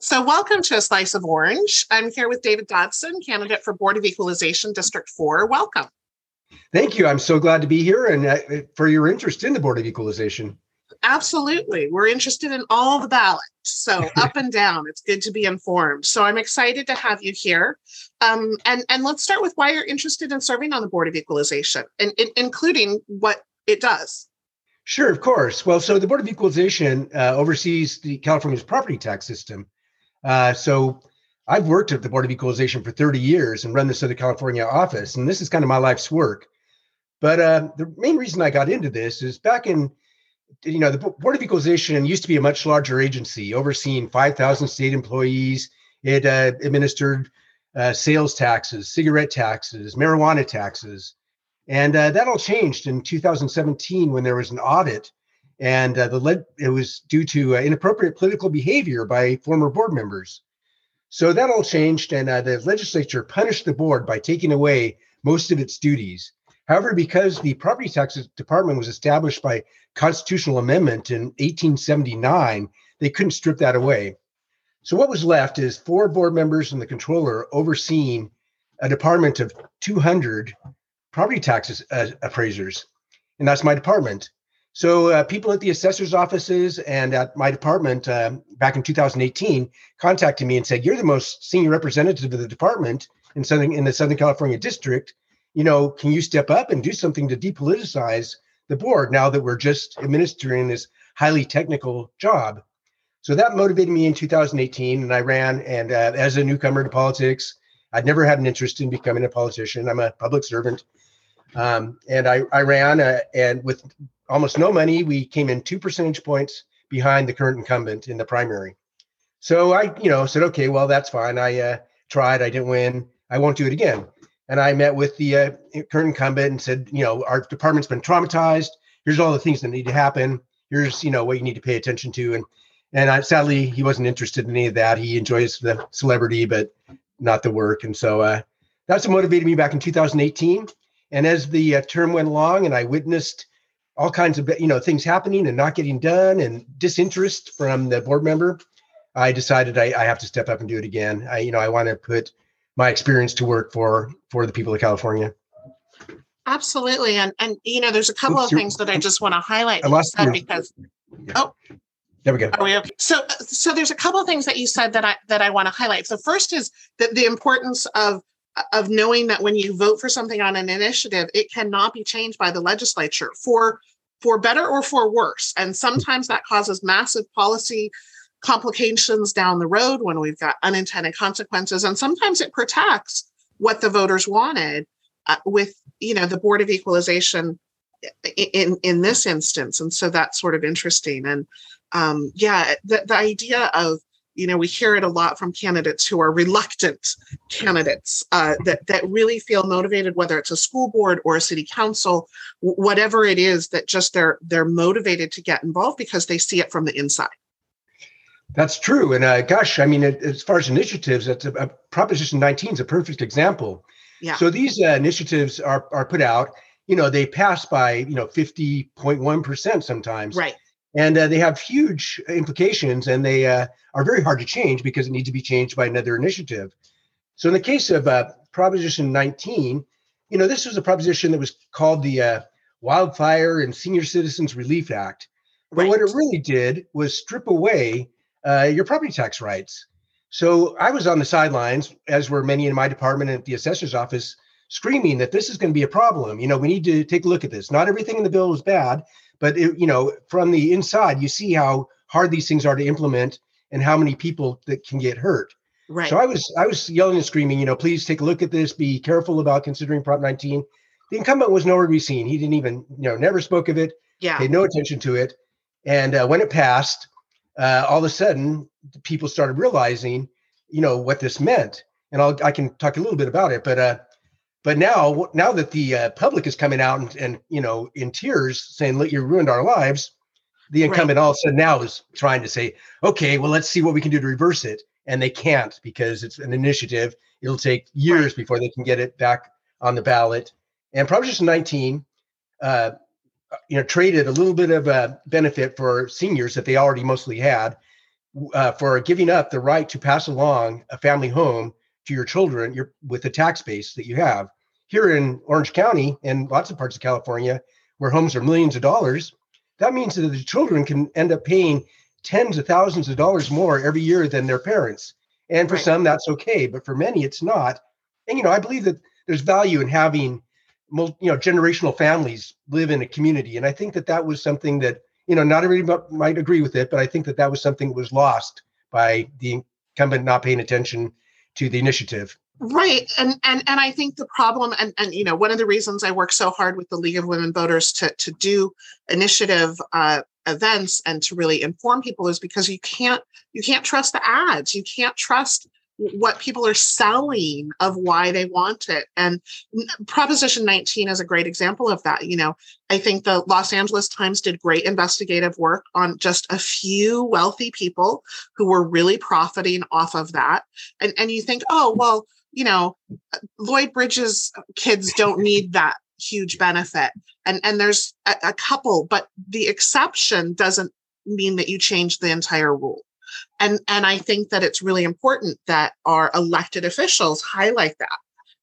So, welcome to A Slice of Orange. I'm here with David Dodson, candidate for Board of Equalization District 4. Welcome. Thank you. I'm so glad to be here and uh, for your interest in the Board of Equalization. Absolutely. We're interested in all the ballots. So, up and down, it's good to be informed. So, I'm excited to have you here. Um, and, and let's start with why you're interested in serving on the Board of Equalization, and, and including what it does. Sure, of course. Well, so the Board of Equalization uh, oversees the California's property tax system. Uh, so I've worked at the Board of Equalization for 30 years and run the Southern California office, and this is kind of my life's work. But uh, the main reason I got into this is back in, you know, the Board of Equalization used to be a much larger agency overseeing 5,000 state employees. It uh, administered uh, sales taxes, cigarette taxes, marijuana taxes. And uh, that all changed in 2017 when there was an audit, and uh, the led, it was due to uh, inappropriate political behavior by former board members. So that all changed, and uh, the legislature punished the board by taking away most of its duties. However, because the property taxes department was established by constitutional amendment in 1879, they couldn't strip that away. So what was left is four board members and the controller overseeing a department of 200 property taxes uh, appraisers, and that's my department. So uh, people at the assessor's offices and at my department uh, back in 2018 contacted me and said, "You're the most senior representative of the department in Southern in the Southern California district. You know, can you step up and do something to depoliticize the board now that we're just administering this highly technical job?" So that motivated me in 2018, and I ran. And uh, as a newcomer to politics, I'd never had an interest in becoming a politician. I'm a public servant um, and I, I ran, uh, and with almost no money, we came in two percentage points behind the current incumbent in the primary. So I, you know, said, okay, well, that's fine. I uh, tried, I didn't win. I won't do it again. And I met with the uh, current incumbent and said, you know, our department's been traumatized. Here's all the things that need to happen. Here's, you know, what you need to pay attention to. And and I, sadly, he wasn't interested in any of that. He enjoys the celebrity, but not the work. And so uh, that's what motivated me back in 2018. And as the uh, term went along, and I witnessed all kinds of you know things happening and not getting done, and disinterest from the board member, I decided I, I have to step up and do it again. I you know I want to put my experience to work for for the people of California. Absolutely, and and you know there's a couple Oops, of things that I just want to highlight I lost you because yeah. oh there we go. Are we okay? So, so there's a couple of things that you said that I that I want to highlight. So, first is that the importance of of knowing that when you vote for something on an initiative, it cannot be changed by the legislature for for better or for worse. And sometimes that causes massive policy complications down the road when we've got unintended consequences. And sometimes it protects what the voters wanted uh, with you know the board of equalization in in this instance. And so that's sort of interesting. And um, yeah, the, the idea of you know we hear it a lot from candidates who are reluctant candidates uh, that that really feel motivated whether it's a school board or a city council whatever it is that just they're they're motivated to get involved because they see it from the inside. That's true and uh, gosh i mean as far as initiatives that's a, a proposition 19 is a perfect example. Yeah. so these uh, initiatives are are put out you know they pass by you know 50.1% sometimes. Right and uh, they have huge implications and they uh, are very hard to change because it needs to be changed by another initiative. So in the case of uh, proposition 19 you know this was a proposition that was called the uh, wildfire and senior citizens relief act. But right. what it really did was strip away uh, your property tax rights. So i was on the sidelines as were many in my department and at the assessor's office screaming that this is going to be a problem. You know we need to take a look at this. Not everything in the bill is bad but it, you know from the inside you see how hard these things are to implement and how many people that can get hurt. Right. So i was i was yelling and screaming you know please take a look at this. Be careful about considering prop 19 the incumbent was nowhere to be seen. He didn't even you know never spoke of it. Yeah. Paid no attention to it. And uh, when it passed uh, all of a sudden people started realizing you know what this meant. And I'll, i can talk a little bit about it but uh, but now, now that the uh, public is coming out and, and, you know in tears saying, "Look, you ruined our lives," the incumbent right. all of a sudden now is trying to say, "Okay, well, let's see what we can do to reverse it," and they can't because it's an initiative. It'll take years right. before they can get it back on the ballot. And Proposition 19, uh, you know, traded a little bit of a benefit for seniors that they already mostly had. uh, for giving up the right to pass along a family home to your children your, with the tax base that you have. Here in Orange County and lots of parts of California, where homes are millions of dollars, that means that the children can end up paying tens of thousands of dollars more every year than their parents. And for right. some, that's okay, but for many, it's not. And you know, I believe that there's value in having, you know, generational families live in a community, and I think that that was something that you know, not everybody might agree with it, but I think that that was something that was lost by the incumbent not paying attention to the initiative. Right. And and and I think the problem and and you know one of the reasons I work so hard with the League of Women Voters to to do initiative uh, events and to really inform people is because you can't you can't trust the ads. You can't trust what people are selling of why they want it. And Proposition 19 is a great example of that. You know, I think the Los Angeles Times did great investigative work on just a few wealthy people who were really profiting off of that. And, and you think, oh, well, you know, Lloyd Bridges kids don't need that huge benefit. And, and there's a, a couple, but the exception doesn't mean that you change the entire rule and and i think that it's really important that our elected officials highlight that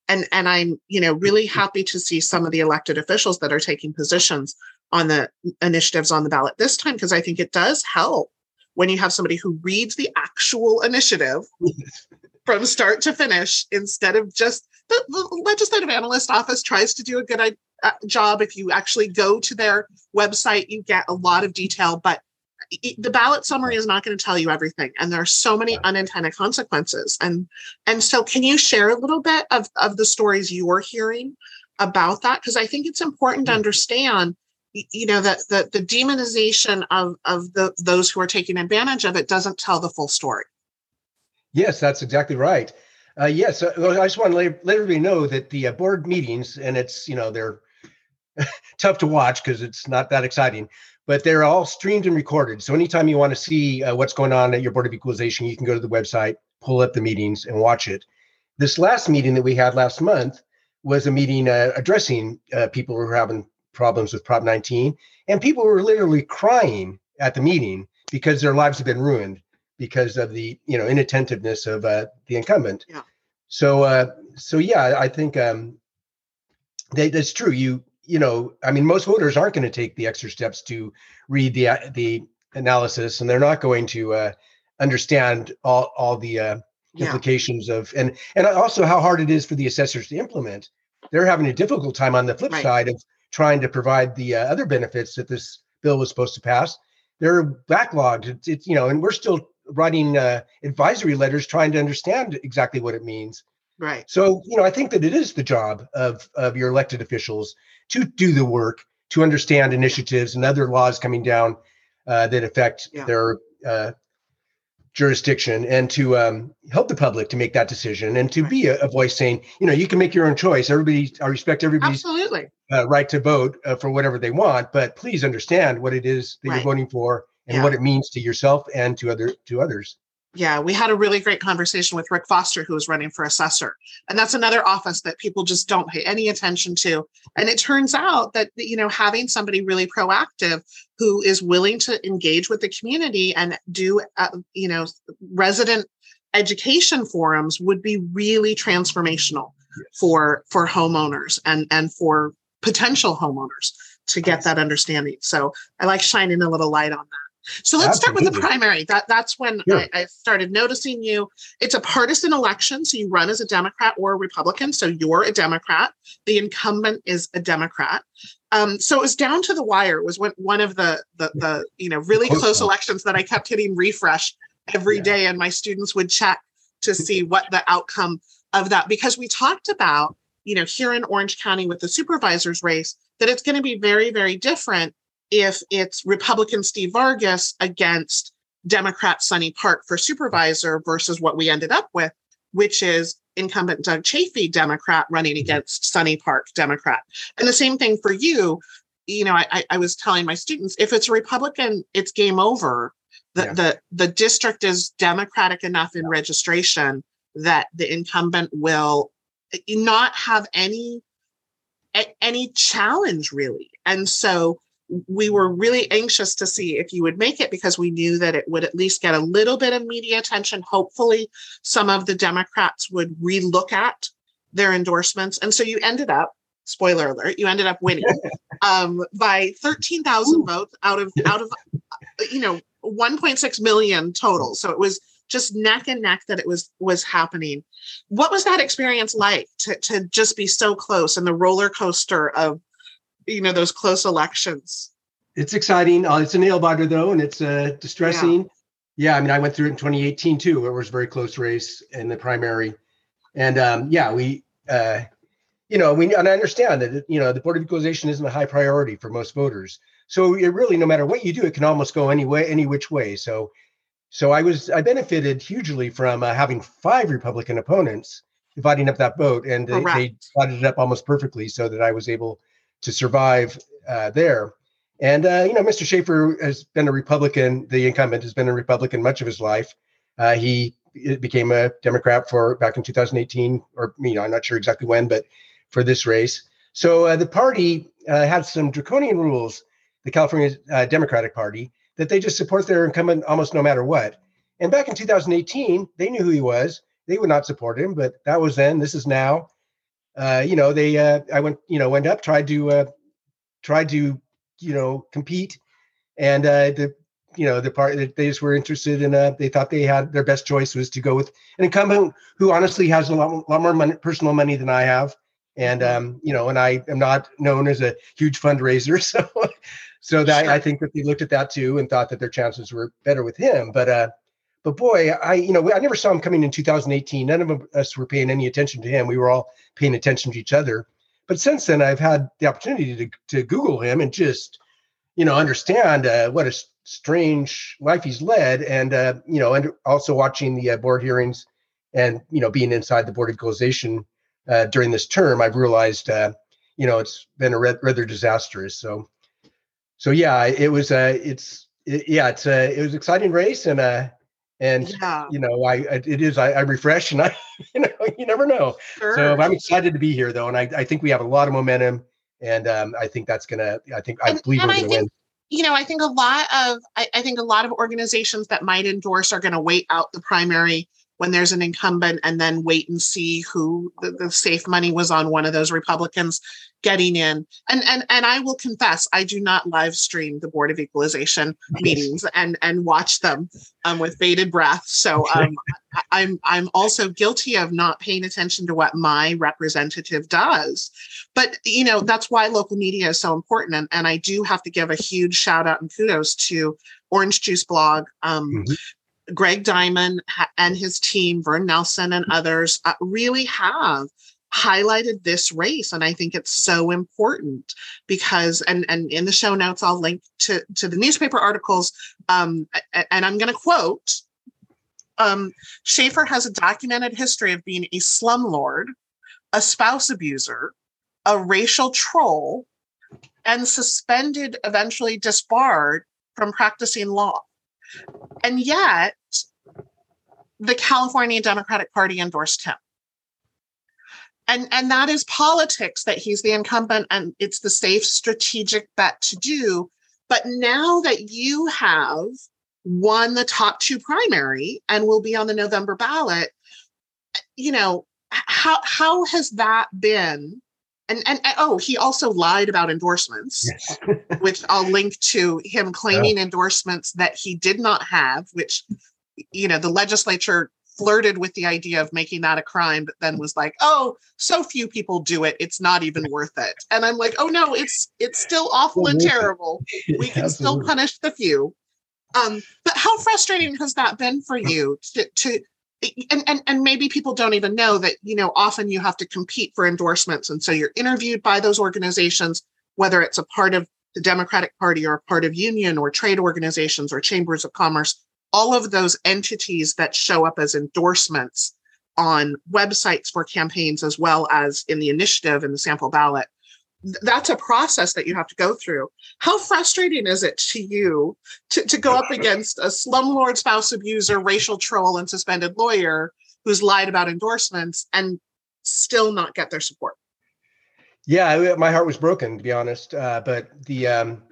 and and i'm you know really mm-hmm. happy to see some of the elected officials that are taking positions on the initiatives on the ballot this time because i think it does help when you have somebody who reads the actual initiative from start to finish instead of just the, the legislative analyst office tries to do a good uh, job if you actually go to their website you get a lot of detail but the ballot summary is not going to tell you everything and there are so many unintended consequences and and so can you share a little bit of of the stories you're hearing about that? Because i think it's important to understand you know that the, the demonization of of the those who are taking advantage of it doesn't tell the full story. Yes that's exactly right. Uh, yes uh, i just want to let, let everybody know that the uh, board meetings and it's you know they're tough to watch because it's not that exciting but they're all streamed and recorded. So anytime you want to see uh, what's going on at your Board of Equalization, you can go to the website, pull up the meetings, and watch it. This last meeting that we had last month was a meeting uh, addressing uh, people who were having problems with Prop 19, and people were literally crying at the meeting because their lives have been ruined because of the you know inattentiveness of uh, the incumbent. Yeah. So uh, so yeah, I think um, they, that's true. You you know, I mean, most voters aren't going to take the extra steps to read the the analysis, and they're not going to uh, understand all all the uh, implications yeah. of and and also how hard it is for the assessors to implement. They're having a difficult time on the flip right. side of trying to provide the uh, other benefits that this bill was supposed to pass. They're backlogged. It's, it's you know, and we're still writing uh, advisory letters trying to understand exactly what it means. Right. So, you know, I think that it is the job of of your elected officials to do the work, to understand initiatives and other laws coming down uh, that affect yeah. their uh, jurisdiction, and to um, help the public to make that decision, and to right. be a, a, voice saying, you know, you can make your own choice. Everybody, I respect everybody's absolutely uh, right to vote uh, for whatever they want, but please understand what it is that right. you're voting for and yeah. what it means to yourself and to other to others. Yeah, we had a really great conversation with Rick Foster, who was running for assessor. And that's another office that people just don't pay any attention to. And it turns out that, you know, having somebody really proactive who is willing to engage with the community and do, uh, you know, resident education forums would be really transformational yes. for for homeowners and and for potential homeowners to get that understanding. So I like shining a little light on that. So let's Absolutely. start with the primary. That that's when I, I, started noticing you. It's a partisan election, so you run as a Democrat or a Republican. So you're a Democrat. The incumbent is a Democrat. Um, so it was down to the wire. It was when, one of the the, the you know really close, close elections that I kept hitting refresh every yeah. day, and my students would check to see what the outcome of that because we talked about you know here in Orange County with the supervisors race that it's going to be very very different if it's Republican Steve Vargas against Democrat Sonny Park for supervisor versus what we ended up with, which is incumbent Doug Chaffee, Democrat, running mm-hmm. against Sonny Park, Democrat. And the same thing for you. You know, I, I was telling my students if it's a Republican, it's game over. The, yeah. the the district is democratic enough in registration that the incumbent will not have any any challenge really and so we were really anxious to see if you would make it because we knew that it would at least get a little bit of media attention. Hopefully, some of the Democrats would relook at their endorsements. And so you ended up, spoiler alert, you ended up winning um, by 13,000 votes out of, out of, you know, 1.6 million total. So it was just neck and neck that it was was happening. What was that experience like to, to just be so close and the roller coaster of you know those close elections? It's exciting. Uh, it's a nail biter though, and it's uh, distressing. Yeah. yeah. I mean, I went through it in 2018 too. It was a very close race in the primary, and um, yeah, we. Uh, you know, we and I understand that you know the board of equalization isn't a high priority for most voters. So it really, no matter what you do, it can almost go any way, any which way. So so I was I benefited hugely from uh, having five Republican opponents dividing up that vote, and they, they, divided it up almost perfectly, so that I was able to survive uh, there. And uh, you know, Mr. Schaefer has been a Republican. The incumbent has been a Republican much of his life. Uh, he became a Democrat for back in 2018, or you know, I'm not sure exactly when, but for this race. So uh, the party uh, had some draconian rules. The California Democratic Party that they just support their incumbent almost no matter what. And back in 2018, they knew who he was. They would not support him, but that was then. This is now. Uh, you know, they uh, I went, you know, went up, tried to uh, tried to, you know, compete, and uh, the you know the part that they just were interested in. Uh, they thought they had their best choice was to go with an incumbent who honestly has a lot, lot more money, personal money than I have, and mm-hmm. um, you know, and I am not known as a huge fundraiser, so so that sure. I think that they looked at that too and thought that their chances were better with him. But uh, but boy, I you know I never saw him coming in 2018. None of us were paying any attention to him. We were all paying attention to each other. But since then, I've had the opportunity to to Google him and just you know understand uh, what a strange life he's led, and uh, you know, and also watching the uh, board hearings and you know being inside the board of equalization uh, during this term, I've realized uh, you know it's been a rather disastrous. So so yeah, it was uh it's it, yeah, it's a it was exciting race and uh and yeah. you know I it is I, I refresh and I you know you never know. Sure. So I'm excited to be here though, and I, I think we have a lot of momentum, and um, I think that's gonna I think I believe we're gonna think, win. You know, I think a lot of I, I think a lot of organizations that might endorse are going to wait out the primary when there's an incumbent and then wait and see who the, the, safe money was on one of those Republicans getting in. And and and I will confess, I do not live stream the Board of Equalization meetings and and watch them um, with bated breath. So um, I'm I'm also guilty of not paying attention to what my representative does. But you know that's why local media is so important. And and I do have to give a huge shout out and kudos to Orange Juice Blog. Um, mm-hmm. Greg Diamond and his team, Vern Nelson and others, uh, really have highlighted this race and i think it's so important because and and in the show notes i'll link to to the newspaper articles um and i'm going to quote um schaefer has a documented history of being a slumlord a spouse abuser a racial troll and suspended eventually disbarred from practicing law. And yet, the California Democratic Party endorsed him. And, and that is politics that he's the incumbent and it's the safe strategic bet to do. But now that you have won the top two primary and will be on the November ballot, you know, how how has that been and, and, and oh, he also lied about endorsements, yes. which I'll link to him claiming oh. endorsements that he did not have, which you know the legislature flirted with the idea of making that a crime, but then was like, oh, so few people do it, it's not even worth it. And I'm like, oh no, it's it's still awful and terrible. We can still punish the few. Um, but how frustrating has that been for you to, to and, and and maybe people don't even know that you know often you have to compete for endorsements and so you're interviewed by those organizations whether it's a part of the democratic party or a part of union or trade organizations or chambers of commerce all of those entities that show up as endorsements on websites for campaigns as well as in the initiative and the sample ballot that's a process that you have to go through. How frustrating is it to you to, to go up against a slumlord spouse abuser, racial troll, and suspended lawyer who's lied about endorsements and still not get their support? Yeah, my heart was broken to be honest. Uh, but the um,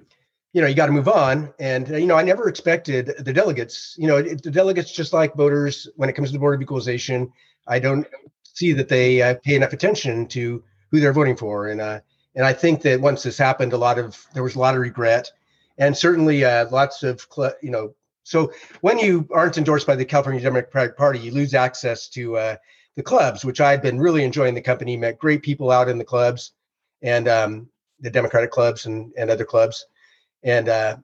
you know, you got to move on. And you know, I never expected the delegates. You know, it, the delegates, just like voters, when it comes to the board of equalization, I don't see that they uh, pay enough attention to who they're voting for. And uh, and I think that once this happened, a lot of there was a lot of regret, and certainly uh, lots of you know. So when you aren't endorsed by the California Democratic Party, you lose access to uh, the clubs, which I've been really enjoying. The company met great people out in the clubs, and um, the Democratic clubs and and other clubs, and uh,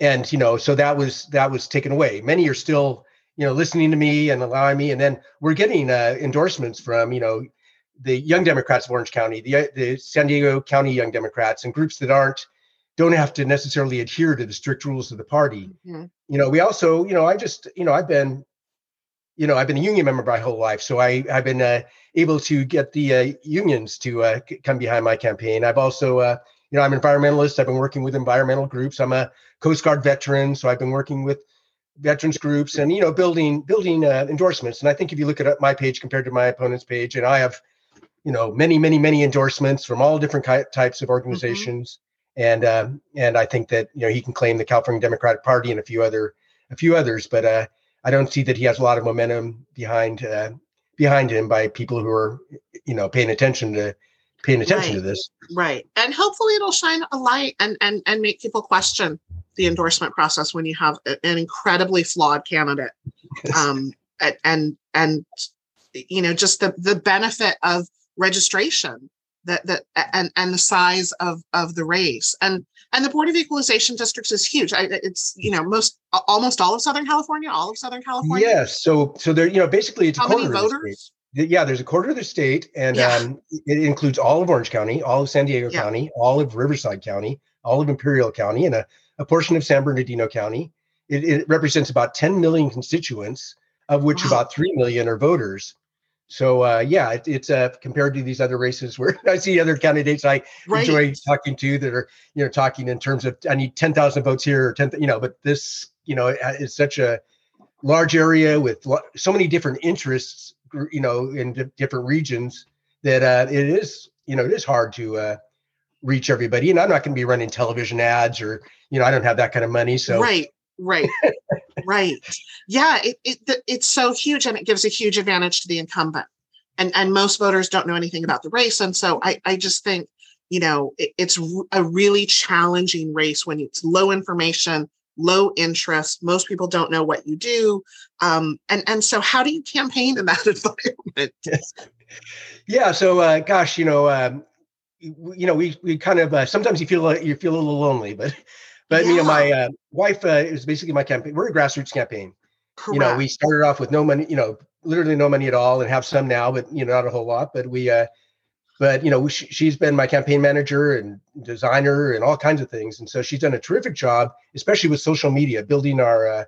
and you know, so that was that was taken away. Many are still you know listening to me and allowing me, and then we're getting uh, endorsements from you know the Young Democrats of Orange County, the the San Diego County Young Democrats, and groups that aren't don't have to necessarily adhere to the strict rules of the party. Mm-hmm. You know, we also, you know, I just, you know, I've been, you know, I've been a union member my whole life, so I I've been uh, able to get the uh, unions to uh, come behind my campaign. I've also, uh, you know, I'm an environmentalist. I've been working with environmental groups. I'm a Coast Guard veteran, so I've been working with veterans groups and you know building building uh, endorsements. And I think if you look at my page compared to my opponent's page, and I have you know many many many endorsements from all different types of mm-hmm. organizations mm-hmm. and um, and i think that you know he can claim the california democratic party and a few other a few others but uh, i don't see that he has a lot of momentum behind uh, behind him by people who are you know paying attention to paying attention right. to this. Right. And hopefully it'll shine a light and and and make people question the endorsement process when you have an incredibly flawed candidate. Um and and, and you know just the the benefit of registration that that and and the size of of the race. And and the board of equalization districts is huge. I, it's you know most almost all of southern california all of southern california. Yes. So so there you know basically it's How many voters yeah there's a quarter of the state and yeah. um, it includes all of orange county all of san diego yeah. county all of riverside county all of imperial county and a, a portion of san bernardino county it, it represents about 10 million constituents of which wow. about 3 million are voters so uh, yeah, it, it's uh, compared to these other races where I see other candidates I right. enjoy talking to that are you know talking in terms of I need ten thousand votes here or ten you know, but this you know is such a large area with so many different interests you know in d- different regions that uh, it is you know it is hard to uh, reach everybody. And I'm not going to be running television ads or you know I don't have that kind of money so right right right. Yeah it, it it's so huge and it gives a huge advantage to the incumbent. And and most voters don't know anything about the race and so i i just think you know it, it's a really challenging race when it's low information low interest most people don't know what you do um and and so how do you campaign in that environment yeah so uh gosh you know um you know we we kind of uh, sometimes you feel like you feel a little lonely but but yeah. you know, my uh, wife uh, is basically my campaign. We're a grassroots campaign. Correct. You know, we started off with no money. You know, literally no money at all, and have some now, but you know, not a whole lot. But we, uh, but you know, she, she's been my campaign manager and designer and all kinds of things, and so she's done a terrific job, especially with social media, building our uh,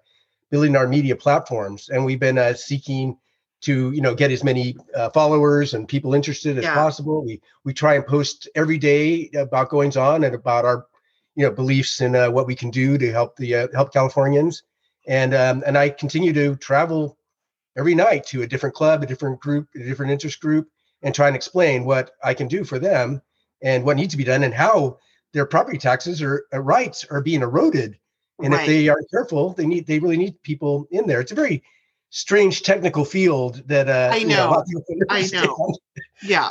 building our media platforms. And we've been uh, seeking to you know get as many uh, followers and people interested as yeah. possible. We we try and post every day about goings on and about our you know beliefs and uh, what we can do to help the uh, help Californians, and um, and I continue to travel every night to a different club, a different group, a different interest group, and try and explain what I can do for them and what needs to be done and how their property taxes or uh, rights are being eroded. And right. if they aren't careful, they need they really need people in there. It's a very strange technical field that uh, I know. You know I know. Yeah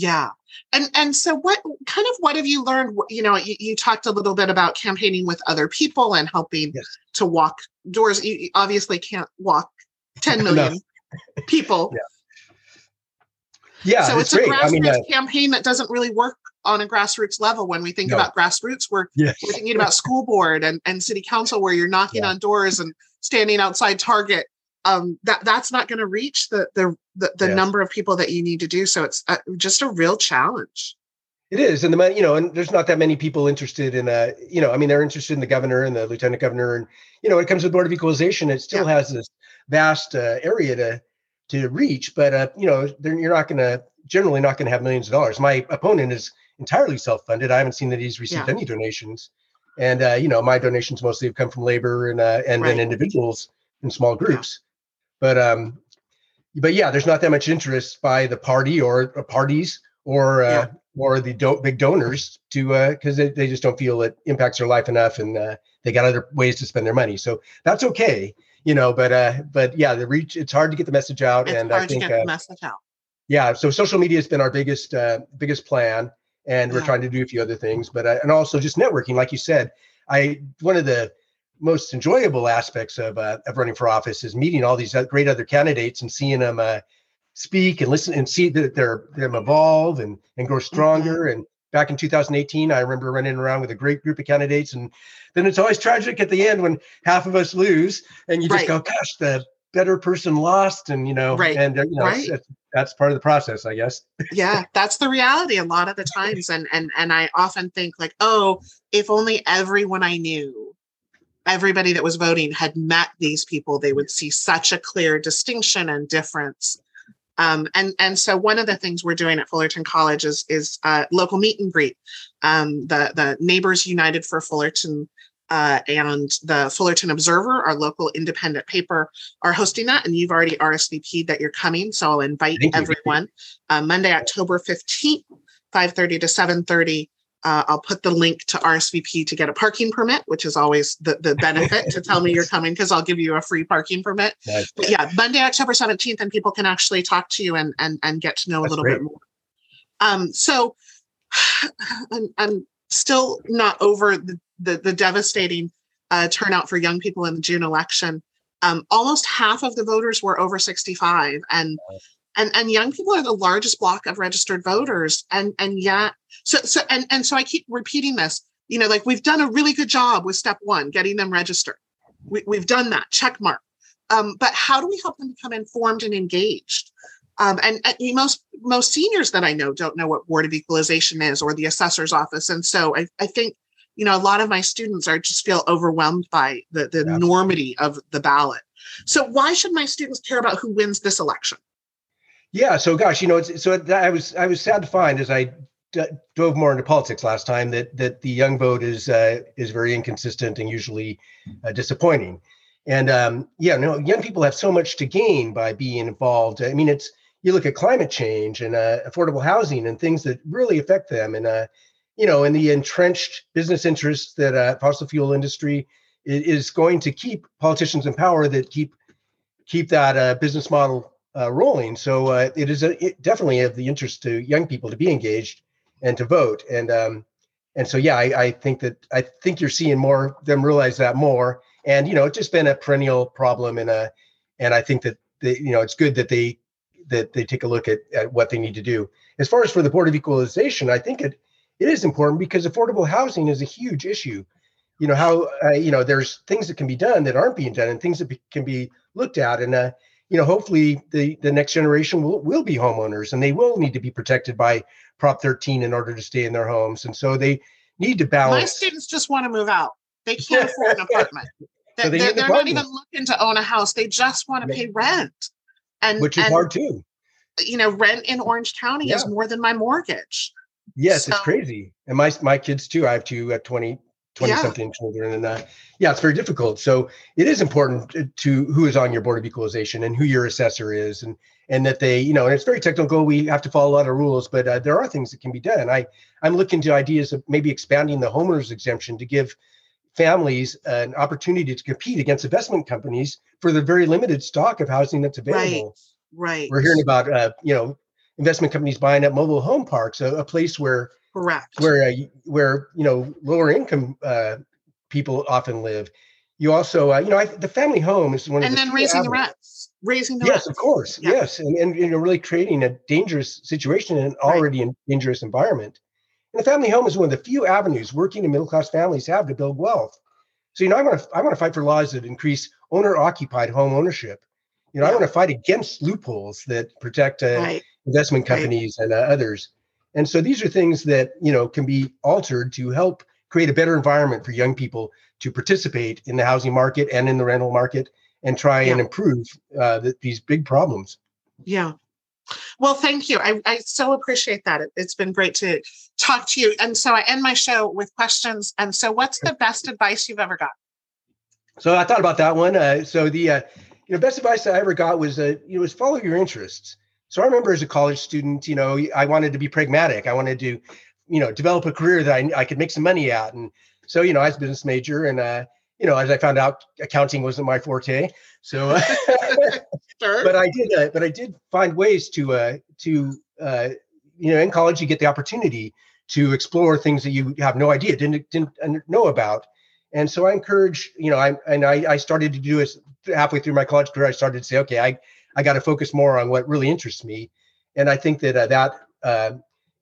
yeah and and so what kind of what have you learned you know you, you talked a little bit about campaigning with other people and helping yes. to walk doors you obviously can't walk 10 million people yeah. Yeah, so it's, it's a grassroots I mean, uh, campaign that doesn't really work on a grassroots level. When we think no. about grassroots, we're, yes. we're thinking about school board and, and city council, where you're knocking yeah. on doors and standing outside Target um, that that's not going to reach the the the, the number of people that you need to do. So it's uh, just a real challenge. It is, and the you know, and there's not that many people interested in uh, you know, I mean, they're interested in the governor and the lieutenant governor, and you know, when it comes to the board of equalization, it still yeah. has this vast uh, area to to reach, but uh, you know, you're not going to generally not going to have millions of dollars. My opponent is entirely self-funded. I haven't seen that he's received yeah. any donations, and uh, you know, my donations mostly have come from labor and uh, and right. then individuals in small groups. But um, but yeah, there's not that much interest by the party or uh, parties or uh, or the do- big donors to because uh, they, they just don't feel it impacts their life enough and uh, they got other ways to spend their money. So that's okay, you know. But uh, but yeah, the reach it's hard to get the message out, it's and I think to get uh, the message out. yeah. So social media has been our biggest uh, biggest plan, and we're trying to do a few other things, but uh, and also just networking, like you said. I one of the most enjoyable aspects of uh, of running for office is meeting all these great other candidates and seeing them uh, speak and listen and see that they're them evolve and and grow stronger. And back in 2018, I remember running around with a great group of candidates, and then it's always tragic at the end when half of us lose, and you just Right. go, "Gosh, the better person lost," and you know, Right. and uh, you know, Right. that's part of the process, I guess. yeah that's the reality a lot of the times and and and i often think like oh if only everyone i knew everybody that was voting had met these people they would see such a clear distinction and difference um, and and so one of the things we're doing at Fullerton College is is uh, local meet and greet. Um, the the Neighbors United for Fullerton uh, and the Fullerton Observer, our local independent paper, are hosting that, and you've already RSVP'd that you're coming. So I'll invite Thank everyone. Uh, Monday, October fifteenth, five thirty to seven thirty. Uh, I'll put the link to RSVP to get a parking permit, which is always the, the benefit to tell me you're coming because I'll give you a free parking permit. But yeah, Monday, October 17th, and people can actually talk to you and and and get to know a little great. bit more. Um, so I'm, I'm still not over the, the, the devastating uh, turnout for young people in the June election. Um, almost half of the voters were over 65 and and and young people are the largest block of registered voters. And and yet so so and and so I keep repeating this you know like we've done a really good job with step one getting them registered. We, we've done that check mark. Um, but how do we help them become informed and engaged? Um, and, and most most seniors that I know don't know what board of equalization is or the assessor's office. And so I, I think you know a lot of my students are just feel overwhelmed by the the Absolutely. enormity of the ballot. So why should my students care about who wins this election Yeah. So, gosh, you know, it's, so I was I was sad to find as I d- dove more into politics last time that that the young vote is uh, is very inconsistent and usually uh, disappointing. And um, yeah, no, young people have so much to gain by being involved. I mean, it's you look at climate change and uh, affordable housing and things that really affect them, and uh, you know, and the entrenched business interests that uh, fossil fuel industry i- is going to keep politicians in power that keep keep that uh, business model uh, rolling. So uh, it is a, it definitely of the interest to young people to be engaged and to vote. And um, and so yeah, I, I think that I think you're seeing more them realize that more. And you know, it's just been a perennial problem, and uh, and I think that they, you know, it's good that they that they take a look at, at what they need to do. As far as for the Board of Equalization, I think it it is important because affordable housing is a huge issue. You know how uh, you know there's things that can be done that aren't being done, and things that be, can be looked at, and uh, you know hopefully the the next generation will will be homeowners, and they will need to be protected by Prop 13 in order to stay in their homes, and so they need to balance. my students just want to move out they can't afford an apartment So They- they're, need they're not even looking to own a house they just want to pay rent and which is and, hard too. you know rent in orange county is more than my mortgage Yes, it's crazy. And my my kids too. I have two at 20, 20 Yeah. something children. And uh, yeah, it's very difficult. So it is important to, who is on your board of equalization and who your assessor is and and that they, you know, and it's very technical. We have to follow a lot of rules, but uh, there are things that can be done. I I'm looking to ideas of maybe expanding the homeowners exemption to give families an opportunity to compete against investment companies for the very limited stock of housing that's available right we're hearing about uh, you know investment companies buying up mobile home parks, a, a place where correct where uh, where you know lower income uh, people often live. You also, uh, you know, I, the family home is one of and the then raising the avenues- rents raising the Yes, rents of course. Yeah. Yes, and, and you know, really creating a dangerous situation in an Right. already in dangerous environment. And the family home is one of the few avenues working and middle class families have to build wealth. So you know, I want to I want to fight for laws that increase owner occupied home ownership. You know, I want to fight against loopholes that protect uh, right investment Right. companies and uh, others. And so these are things that you know can be altered to help create a better environment for young people to participate in the housing market and in the rental market and try and improve uh, th- these big problems. Yeah. Well, thank you. I, I so appreciate that. It, it's been great to talk to you. And so I end my show with questions. And so, what's the best advice you've ever got? So I thought about that one. Uh, so the uh, you know best advice I ever got was uh, you know was follow your interests. So I remember as a college student, you know, I wanted to be pragmatic. I wanted to, you know, develop a career that I, I could make some money at. And so, you know, I was a business major and, uh, you know, as I found out, accounting wasn't my forte. So, sure. but I did, uh, but I did find ways to, uh, to, uh, you know, in college, you get the opportunity to explore things that you have no idea, didn't, didn't know about. And so I encourage, you know, I, and I, I started to do it halfway through my college career. I started to say, okay, I, I got to focus more on what really interests me. And I think that uh, that uh,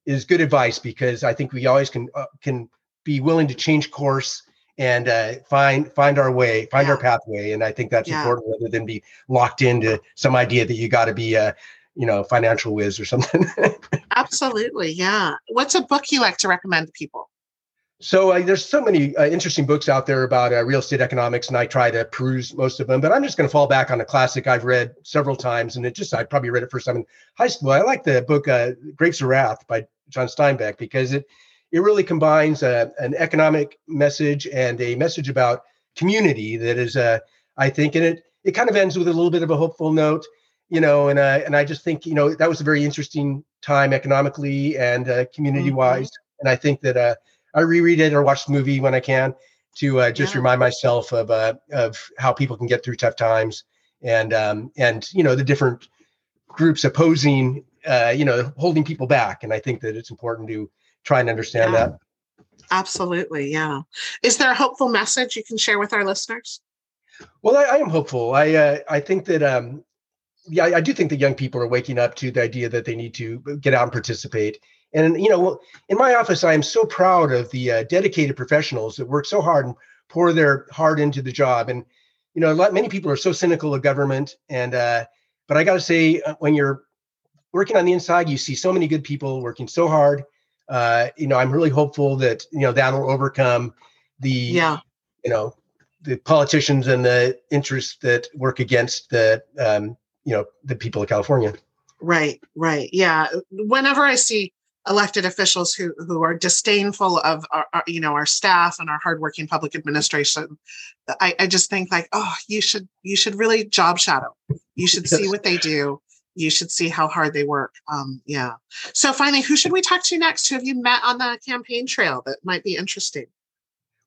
is good advice because I think we always can uh, can be willing to change course and uh, find find our way, find yeah. our pathway. And I think that's yeah. important rather than be locked into some idea that you got to be a you know financial whiz or something. Absolutely, yeah. What's a book you like to recommend to people? So uh, there's so many uh, interesting books out there about uh, real estate economics, and I try to peruse most of them. But I'm just going to fall back on a classic I've read several times, and it just I probably read it first time in high school. I like the book uh, "Grapes of Wrath" by John Steinbeck because it it really combines uh, an economic message and a message about community that is, uh, I think, and it it kind of ends with a little bit of a hopeful note, you know. And uh, and I just think you know that was a very interesting time economically and uh, community wise, mm-hmm. and I think that uh, I reread it or watch the movie when I can to uh, just yeah. remind myself of uh, of how people can get through tough times and um, and you know the different groups opposing uh, you know holding people back. And I think that it's important to try and understand yeah. that. Absolutely, yeah. Is there a hopeful message you can share with our listeners? Well, I, I am hopeful. I uh, I think that um, yeah, I, I do think that young people are waking up to the idea that they need to get out and participate and you know, in my office, I am so proud of the uh, dedicated professionals that work so hard and pour their heart into the job. And you know, a lot many people are so cynical of government, and uh, but I got to say, uh, when you're working on the inside, you see so many good people working so hard. Uh, you know, I'm really hopeful that you know that'll overcome the yeah, you know, the politicians and the interests that work against the um, you know the people of California. Right, right, yeah. Whenever I see elected officials who who are disdainful of our, our, you know our staff and our hardworking public administration. I, I just think like oh you should you should really job shadow. You should see what they do. You should see how hard they work. Um yeah. So finally who should we talk to next? Who have you met on the campaign trail that might be interesting?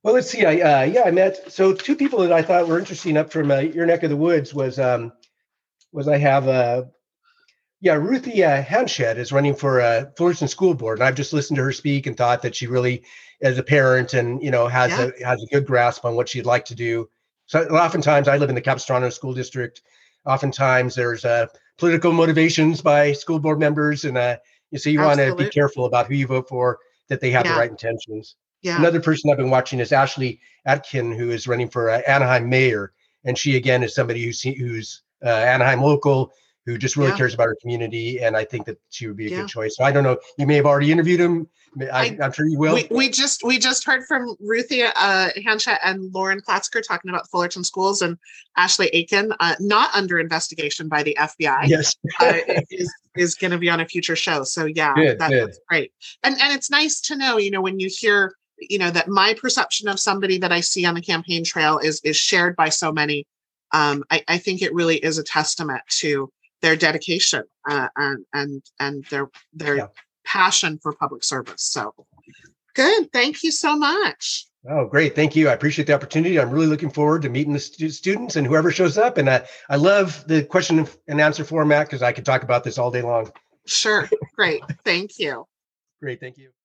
Well let's see. I uh, yeah i met so two people that i thought were interesting up from uh, your neck of the woods was um was i have uh yeah, Ruthie uh, Hanshed is running for uh, Fullerton School Board, and I've just listened to her speak and thought that she really, as a parent, and you know, has yeah. a has a good grasp on what she'd like to do. So, oftentimes, I live in the Capistrano School District. Oftentimes, there's uh, political motivations by school board members, and uh, you so you want to be careful about who you vote for, that they have yeah. the right intentions. Yeah. Another person I've been watching is Ashleigh Aitken, who is running for uh, Anaheim mayor, and she again is somebody who's who's uh, Anaheim local who just really yeah. cares about her community. And I think that she would be a yeah. good choice. So I don't know. You may have already interviewed him. I, am sure you will. We, we, just we just heard from Ruthie uh, Hanshed and Lauren Klatzker talking about Fullerton schools and Ashleigh Aitken, uh, not under investigation by the FBI. Yes, uh, is is going to be on a future show. So yeah, good, that, good. that's great. And and it's nice to know, you know, when you hear, you know, that my perception of somebody that I see on the campaign trail is is shared by so many. Um, I, I think it really is a testament to their dedication uh, and and and their their yeah. passion for public service. So good. Thank you so much. Oh, great. Thank you. I appreciate the opportunity. I'm really looking forward to meeting the stu- students and whoever shows up. And I, I love the question and answer format because I could talk about this all day long. Sure. Great. Thank you. Great. Thank you.